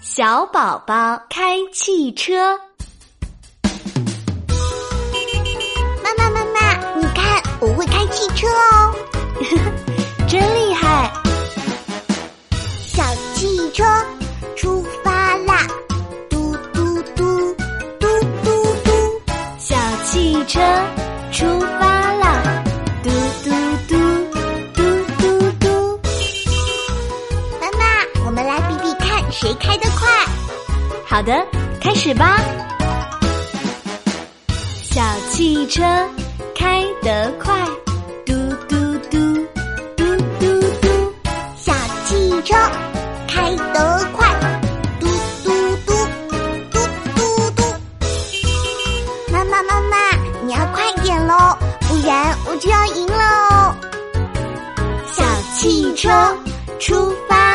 小宝宝开汽车。妈妈妈妈，你看，我会开汽车哦，真厉害！小汽车出发啦，嘟嘟嘟，嘟嘟嘟，小汽车谁开得快。好的，开始吧。小汽车开得快，嘟嘟嘟，嘟嘟嘟。小汽车开得快，嘟嘟嘟，嘟嘟嘟。妈妈妈妈，你要快点喽，不然我就要赢了哦。小汽车出发